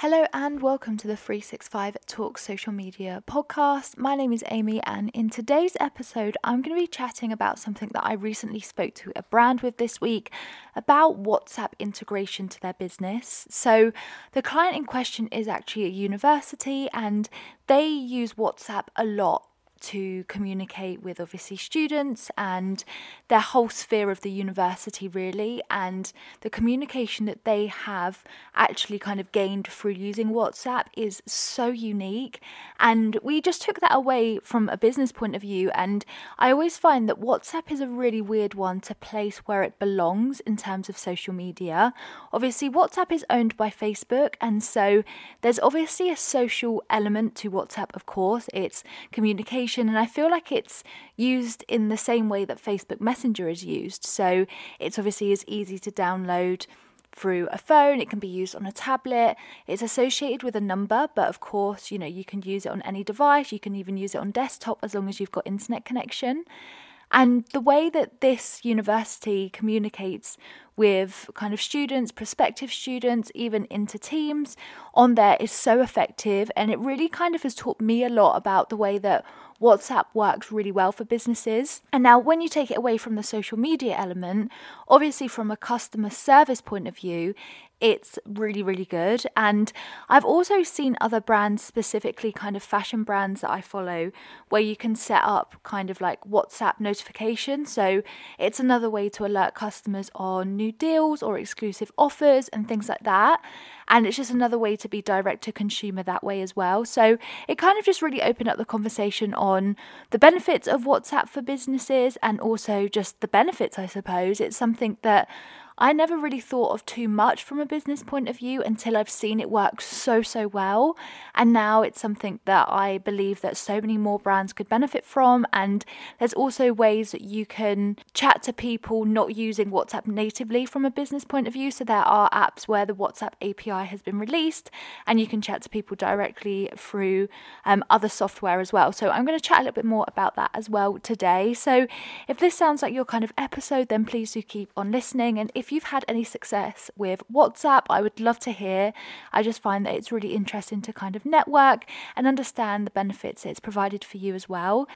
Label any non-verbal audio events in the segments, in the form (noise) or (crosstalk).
Hello and welcome to the 365 Talk Social Media podcast. My name is Amy, and in today's episode, I'm going to be chatting about something that I recently spoke to a brand with this week about WhatsApp integration to their business. So, the client in question is actually a university and they use WhatsApp a lot to communicate with obviously students and their whole sphere of the university really. And the communication that they have actually kind of gained through using WhatsApp is so unique. And we just took that away from a business point of view. And I always find that WhatsApp is a really weird one to place where it belongs in terms of social media. Obviously WhatsApp is owned by Facebook. And so there's obviously a social element to WhatsApp of course. It's communication and I feel like it's used in the same way that Facebook Messenger is used. So it's obviously as easy to download through a phone, it can be used on a tablet. It's associated with a number, but of course, you know, you can use it on any device, you can even use it on desktop as long as you've got internet connection. And the way that this university communicates with kind of students, prospective students, even into teams on there is so effective. And it really kind of has taught me a lot about the way that WhatsApp works really well for businesses. And now, when you take it away from the social media element, obviously, from a customer service point of view, it's really, really good. And I've also seen other brands, specifically kind of fashion brands that I follow, where you can set up kind of like WhatsApp notifications. So it's another way to alert customers on new deals or exclusive offers and things like that. And it's just another way to be direct to consumer that way as well. So it kind of just really opened up the conversation on the benefits of WhatsApp for businesses and also just the benefits, I suppose. It's something that I never really thought of too much from a business point of view until I've seen it work so, so well. And now it's something that I believe that so many more brands could benefit from. And there's also ways that you can chat to people not using WhatsApp natively from a business point of view. So there are apps where the WhatsApp API has been released and you can chat to people directly through um, other software as well. So I'm going to chat a little bit more about that as well today. So if this sounds like your kind of episode, then please do keep on listening. And if if you've had any success with WhatsApp, I would love to hear. I just find that it's really interesting to kind of network and understand the benefits it's provided for you as well.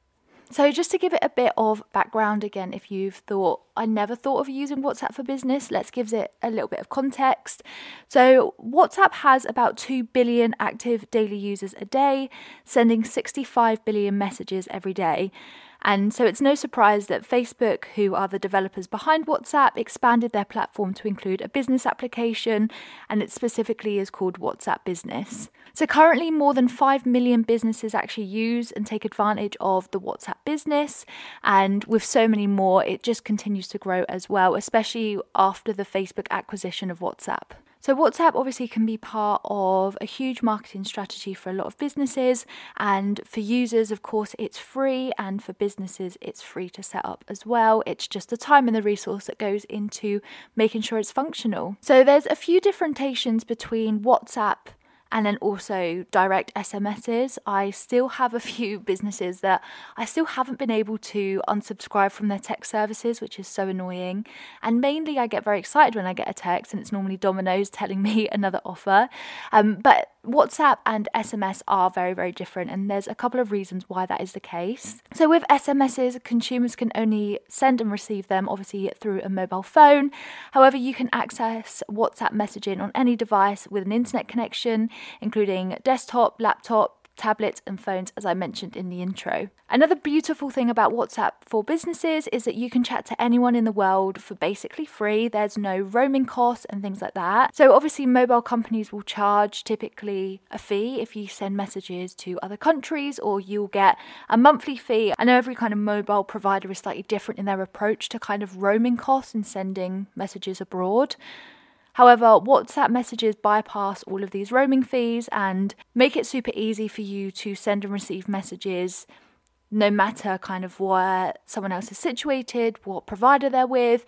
So, just to give it a bit of background again, if you've thought, I never thought of using WhatsApp for business, let's give it a little bit of context. So, WhatsApp has about 2 billion active daily users a day, sending 65 billion messages every day. And so it's no surprise that Facebook, who are the developers behind WhatsApp, expanded their platform to include a business application, and it specifically is called WhatsApp Business. So currently, more than 5 million businesses actually use and take advantage of the WhatsApp business. And with so many more, it just continues to grow as well, especially after the Facebook acquisition of WhatsApp. So, WhatsApp obviously can be part of a huge marketing strategy for a lot of businesses, and for users, of course, it's free, and for businesses, it's free to set up as well. It's just the time and the resource that goes into making sure it's functional. So, there's a few differentiations between WhatsApp and then also direct SMSs. I still have a few businesses that I still haven't been able to unsubscribe from their text services, which is so annoying. And mainly, I get very excited when I get a text, and it's normally Domino's telling me (laughs) another offer. Um, but WhatsApp and SMS are very, very different, and there's a couple of reasons why that is the case. So, with SMSs, consumers can only send and receive them obviously through a mobile phone. However, you can access WhatsApp messaging on any device with an internet connection, including desktop, laptop, tablets, and phones, as I mentioned in the intro. Another beautiful thing about WhatsApp for businesses is that you can chat to anyone in the world for basically free. There's no roaming costs and things like that. So, obviously, mobile companies will charge typically a fee if you send messages to other countries, or you'll get a monthly fee. I know every kind of mobile provider is slightly different in their approach to kind of roaming costs and sending messages abroad. However, WhatsApp messages bypass all of these roaming fees and make it super easy for you to send and receive messages no matter kind of where someone else is situated, what provider they're with.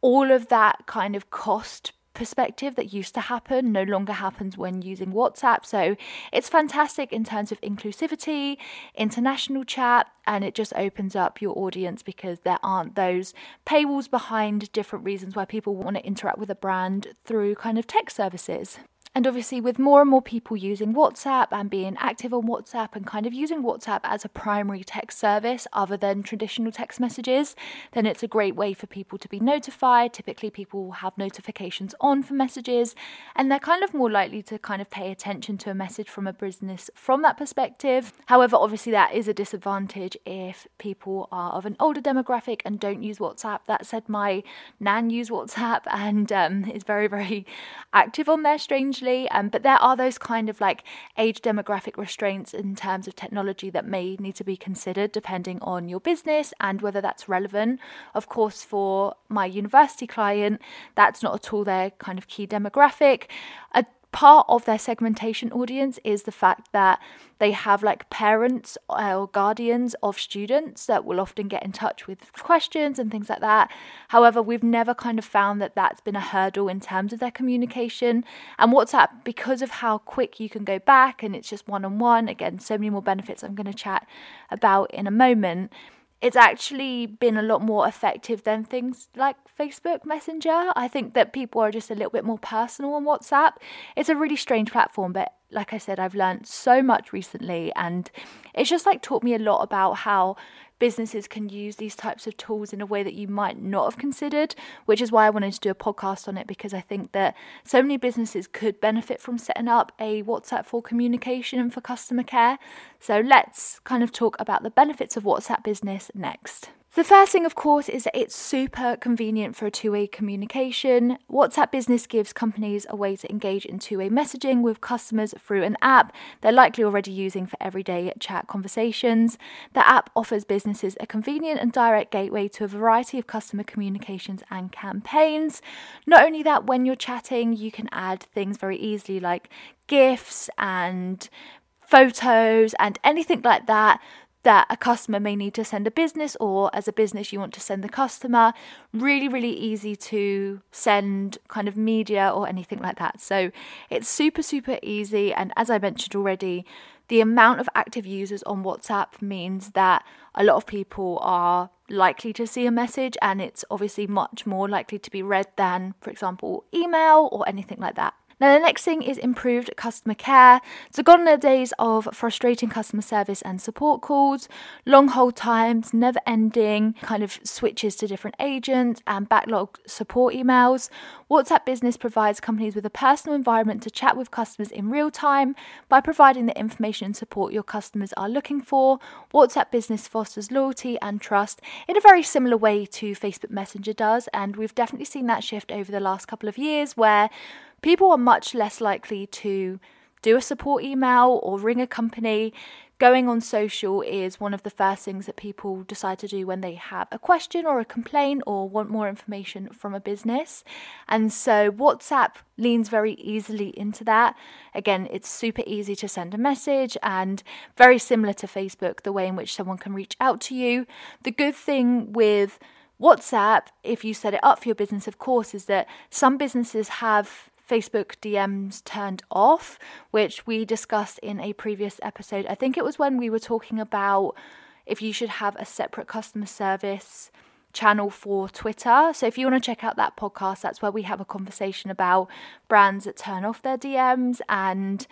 All of that kind of cost perspective that used to happen no longer happens when using WhatsApp. So it's fantastic in terms of inclusivity, international chat, and it just opens up your audience because there aren't those paywalls behind different reasons why people want to interact with a brand through kind of tech services. And obviously, with more and more people using WhatsApp and being active on WhatsApp and kind of using WhatsApp as a primary text service other than traditional text messages, then it's a great way for people to be notified. Typically, people will have notifications on for messages and they're kind of more likely to kind of pay attention to a message from a business from that perspective. However, obviously, that is a disadvantage if people are of an older demographic and don't use WhatsApp. That said, my nan used WhatsApp (laughs) and um, is very, very active on there, strangely um, but there are those kind of like age demographic restraints in terms of technology that may need to be considered depending on your business and whether that's relevant. Of course, for my university client, that's not at all their kind of key demographic. A part of their segmentation audience is the fact that they have like parents uh, or guardians of students that will often get in touch with questions and things like that. However, we've never kind of found that that's been a hurdle in terms of their communication. And WhatsApp, because of how quick you can go back and it's just one on one, again, so many more benefits I'm going to chat about in a moment it's actually been a lot more effective than things like Facebook Messenger. I think that people are just a little bit more personal on WhatsApp. It's a really strange platform, but like I said, I've learned so much recently, and it's just like taught me a lot about how businesses can use these types of tools in a way that you might not have considered, which is why I wanted to do a podcast on it because I think that so many businesses could benefit from setting up a WhatsApp for communication and for customer care. So let's kind of talk about the benefits of WhatsApp business next. The first thing, of course, is that it's super convenient for a two way communication. WhatsApp Business gives companies a way to engage in two way messaging with customers through an app they're likely already using for everyday chat conversations. The app offers businesses a convenient and direct gateway to a variety of customer communications and campaigns. Not only that, when you're chatting, you can add things very easily like GIFs and photos and anything like that that a customer may need to send a business or as a business you want to send the customer. Really really easy to send kind of media or anything like that. So it's super super easy. And as i mentioned already the amount of active users on whatsapp means that a lot of people are likely to see a message and it's obviously much more likely to be read than for example email or anything like that now, the next thing is improved customer care. So, gone are the days of frustrating customer service and support calls, long hold times, never ending kind of switches to different agents, and backlog support emails. WhatsApp Business provides companies with a personal environment to chat with customers in real time by providing the information and support your customers are looking for. WhatsApp Business fosters loyalty and trust in a very similar way to Facebook Messenger does, and we've definitely seen that shift over the last couple of years where people are much less likely to do a support email or ring a company. Going on social is one of the first things that people decide to do when they have a question or a complaint or want more information from a business. And so WhatsApp leans very easily into that. Again, it's super easy to send a message and very similar to Facebook, the way in which someone can reach out to you. The good thing with WhatsApp, if you set it up for your business, of course, is that some businesses have Facebook DMs turned off, which we discussed in a previous episode. I think it was when we were talking about if you should have a separate customer service channel for Twitter. So if you want to check out that podcast, that's where we have a conversation about brands that turn off their DMs and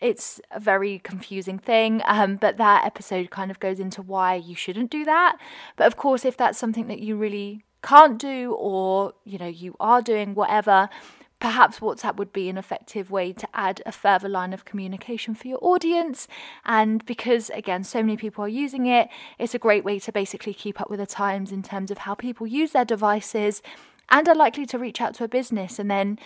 it's a very confusing thing um, but that episode kind of goes into why you shouldn't do that but of course if that's something that you really can't do or you know you are doing whatever Perhaps WhatsApp would be an effective way to add a further line of communication for your audience. And because, again, so many people are using it, it's a great way to basically keep up with the times in terms of how people use their devices and are likely to reach out to a business. And then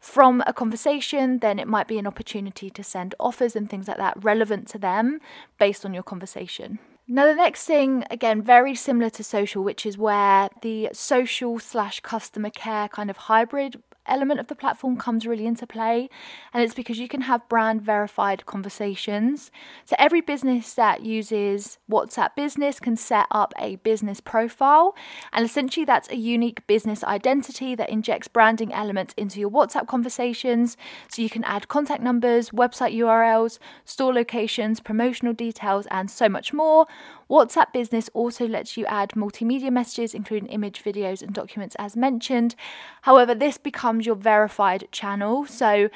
from a conversation, then it might be an opportunity to send offers and things like that relevant to them based on your conversation. Now, the next thing, again, very similar to social, which is where the social slash customer care kind of hybrid element of the platform comes really into play and it's because you can have brand verified conversations. So every business that uses whatsapp business can set up a business profile and essentially that's a unique business identity that injects branding elements into your whatsapp conversations. So you can add contact numbers website urls store locations promotional details and so much more WhatsApp Business also lets you add multimedia messages, including image, videos, and documents as mentioned. However, this becomes your verified channel. So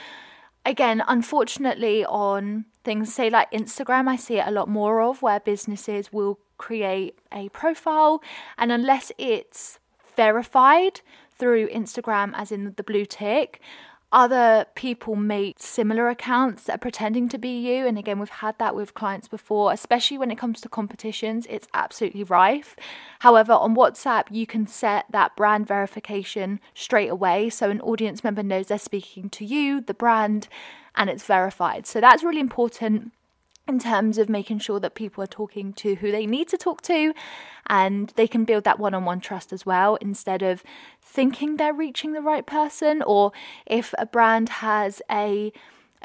again, unfortunately, on things say like Instagram, I see it a lot more of where businesses will create a profile, and unless it's verified through Instagram, as in the blue tick, other people make similar accounts that are pretending to be you. And again, we've had that with clients before, especially when it comes to competitions, it's absolutely rife. However, on WhatsApp, you can set that brand verification straight away. So an audience member knows they're speaking to you, the brand, and it's verified. So that's really important in terms of making sure that people are talking to who they need to talk to and they can build that one on one trust as well instead of thinking they're reaching the right person or if a brand has a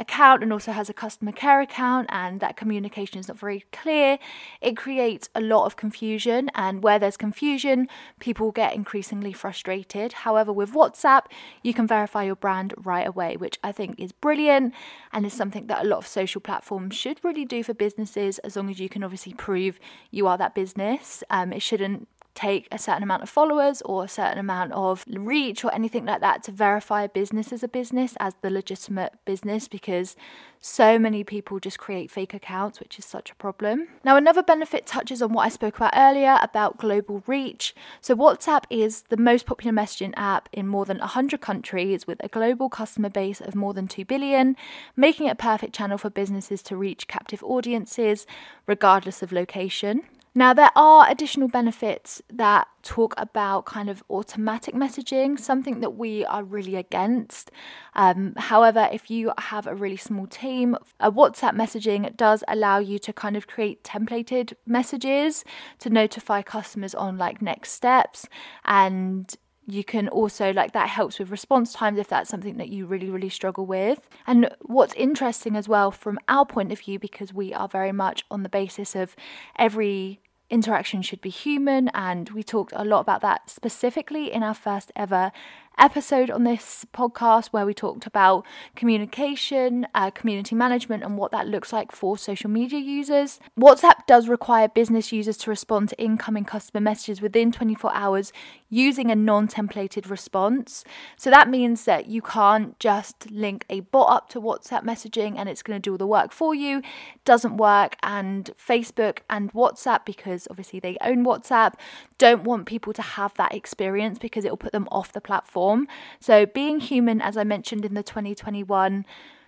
account and also has a customer care account and that communication is not very clear, it creates a lot of confusion. And where there's confusion, people get increasingly frustrated. However, with WhatsApp, you can verify your brand right away, which I think is brilliant and is something that a lot of social platforms should really do for businesses as long as you can obviously prove you are that business. Um, it shouldn't take a certain amount of followers or a certain amount of reach or anything like that to verify a business as a business as the legitimate business because so many people just create fake accounts, which is such a problem. Now, another benefit touches on what I spoke about earlier about global reach. So, WhatsApp is the most popular messaging app in more than 100 countries with a global customer base of more than 2 billion, making it a perfect channel for businesses to reach captive audiences regardless of location. Now, there are additional benefits that talk about kind of automatic messaging, something that we are really against. Um, however, if you have a really small team, a WhatsApp messaging does allow you to kind of create templated messages to notify customers on like next steps and you can also like that helps with response times if that's something that you really really struggle with. And what's interesting as well from our point of view because we are very much on the basis of every interaction should be human and we talked a lot about that specifically in our first ever episode on this podcast where we talked about communication, uh, community management, and what that looks like for social media users. WhatsApp does require business users to respond to incoming customer messages within 24 hours using a non templated response. So that means that you can't just link a bot up to WhatsApp messaging and it's going to do all the work for you. It doesn't work. And Facebook and WhatsApp, because obviously they own WhatsApp, don't want people to have that experience because it will put them off the platform. So being human, as I mentioned in the 2021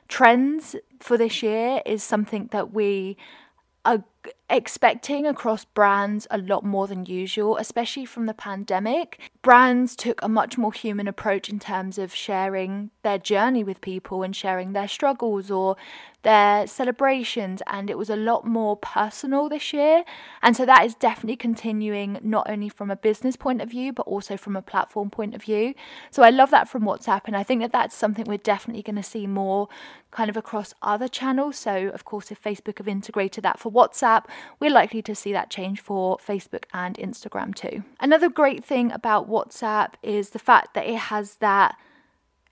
trends for this year, is something that we are expecting across brands a lot more than usual, especially from the pandemic. Brands took a much more human approach in terms of sharing their journey with people and sharing their struggles or their celebrations, and it was a lot more personal this year. And so that is definitely continuing, not only from a business point of view, but also from a platform point of view. So I love that from WhatsApp, and I think that that's something we're definitely going to see more kind of across other channels. So, of course, if Facebook have integrated that for WhatsApp, we're likely to see that change for Facebook and Instagram too. Another great thing about WhatsApp is the fact that it has that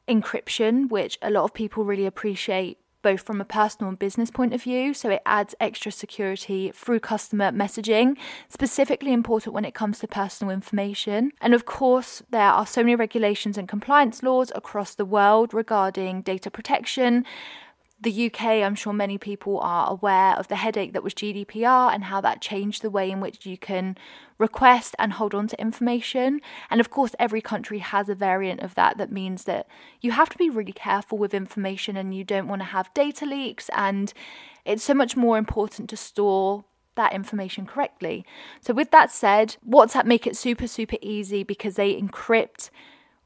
encryption, which a lot of people really appreciate both from a personal and business point of view. So it adds extra security through customer messaging, specifically important when it comes to personal information. And of course, there are so many regulations and compliance laws across the world regarding data protection the UK, I'm sure many people are aware of the headache that was GDPR and how that changed the way in which you can request and hold on to information. And of course, every country has a variant of that that means that you have to be really careful with information and you don't want to have data leaks. And it's so much more important to store that information correctly. So, with that said, WhatsApp make it super, super easy because they encrypt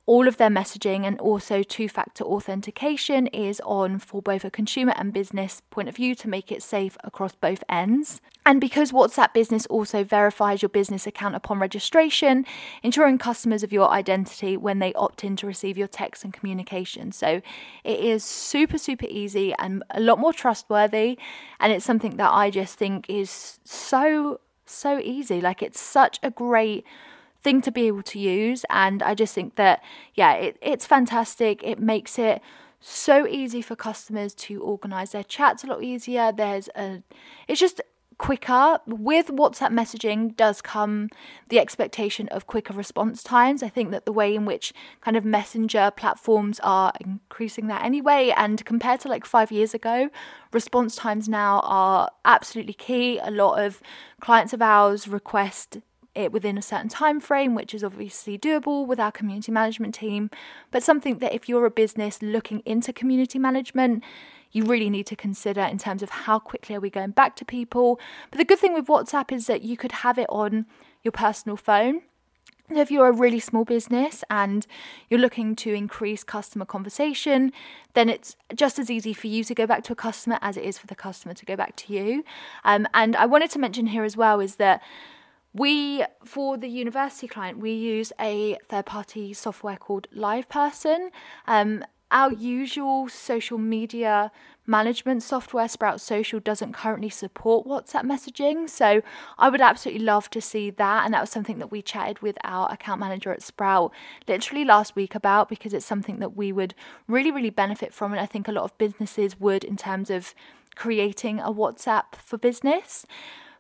all of their messaging and also two factor authentication is on for both a consumer and business point of view to make it safe across both ends. And because WhatsApp Business also verifies your business account upon registration, ensuring customers of your identity when they opt in to receive your text and communication. So it is super, super easy and a lot more trustworthy. And it's something that I just think is so, so easy. Like it's such a great thing to be able to use. And I just think that, yeah, it, it's fantastic. It makes it so easy for customers to organize their chats a lot easier. There's a, it's just quicker. With WhatsApp messaging does come the expectation of quicker response times. I think that the way in which kind of messenger platforms are increasing that anyway, and compared to like five years ago, response times now are absolutely key. A lot of clients of ours request it within a certain time frame which is obviously doable with our community management team but something that if you're a business looking into community management you really need to consider in terms of how quickly are we going back to people. But the good thing with WhatsApp is that you could have it on your personal phone. So if you're a really small business and you're looking to increase customer conversation, then it's just as easy for you to go back to a customer as it is for the customer to go back to you. Um, and I wanted to mention here as well is that we, for the university client, we use a third party software called LivePerson. Um, our usual social media management software, Sprout Social, doesn't currently support WhatsApp messaging. So I would absolutely love to see that. And that was something that we chatted with our account manager at Sprout literally last week about because it's something that we would really, really benefit from. And I think a lot of businesses would in terms of creating a WhatsApp for business.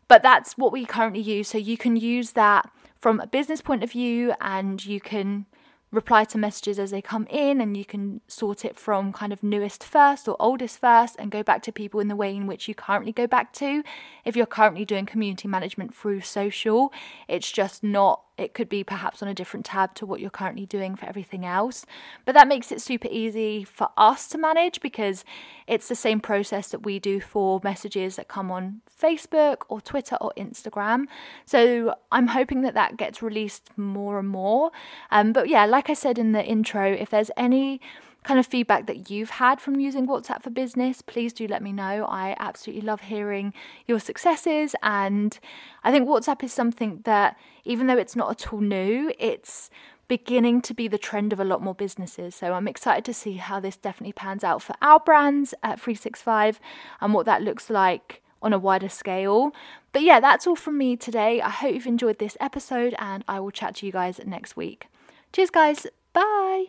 But that's what we currently use. So you can use that from a business point of view and you can reply to messages as they come in and you can sort it from kind of newest first or oldest first and go back to people in the way in which you currently go back to if you're currently doing community management through social it's just not it could be perhaps on a different tab to what you're currently doing for everything else. But that makes it super easy for us to manage because it's the same process that we do for messages that come on Facebook or Twitter or Instagram. So I'm hoping that that gets released more and more. Um, but yeah, like I said in the intro, if there's any kind of feedback that you've had from using WhatsApp for Business, please do let me know. I absolutely love hearing your successes. And I think WhatsApp is something that, even though it's not at all new, it's beginning to be the trend of a lot more businesses. So I'm excited to see how this definitely pans out for our brands at 365 and what that looks like on a wider scale. But yeah, that's all from me today. I hope you've enjoyed this episode and I will chat to you guys next week. Cheers, guys. Bye.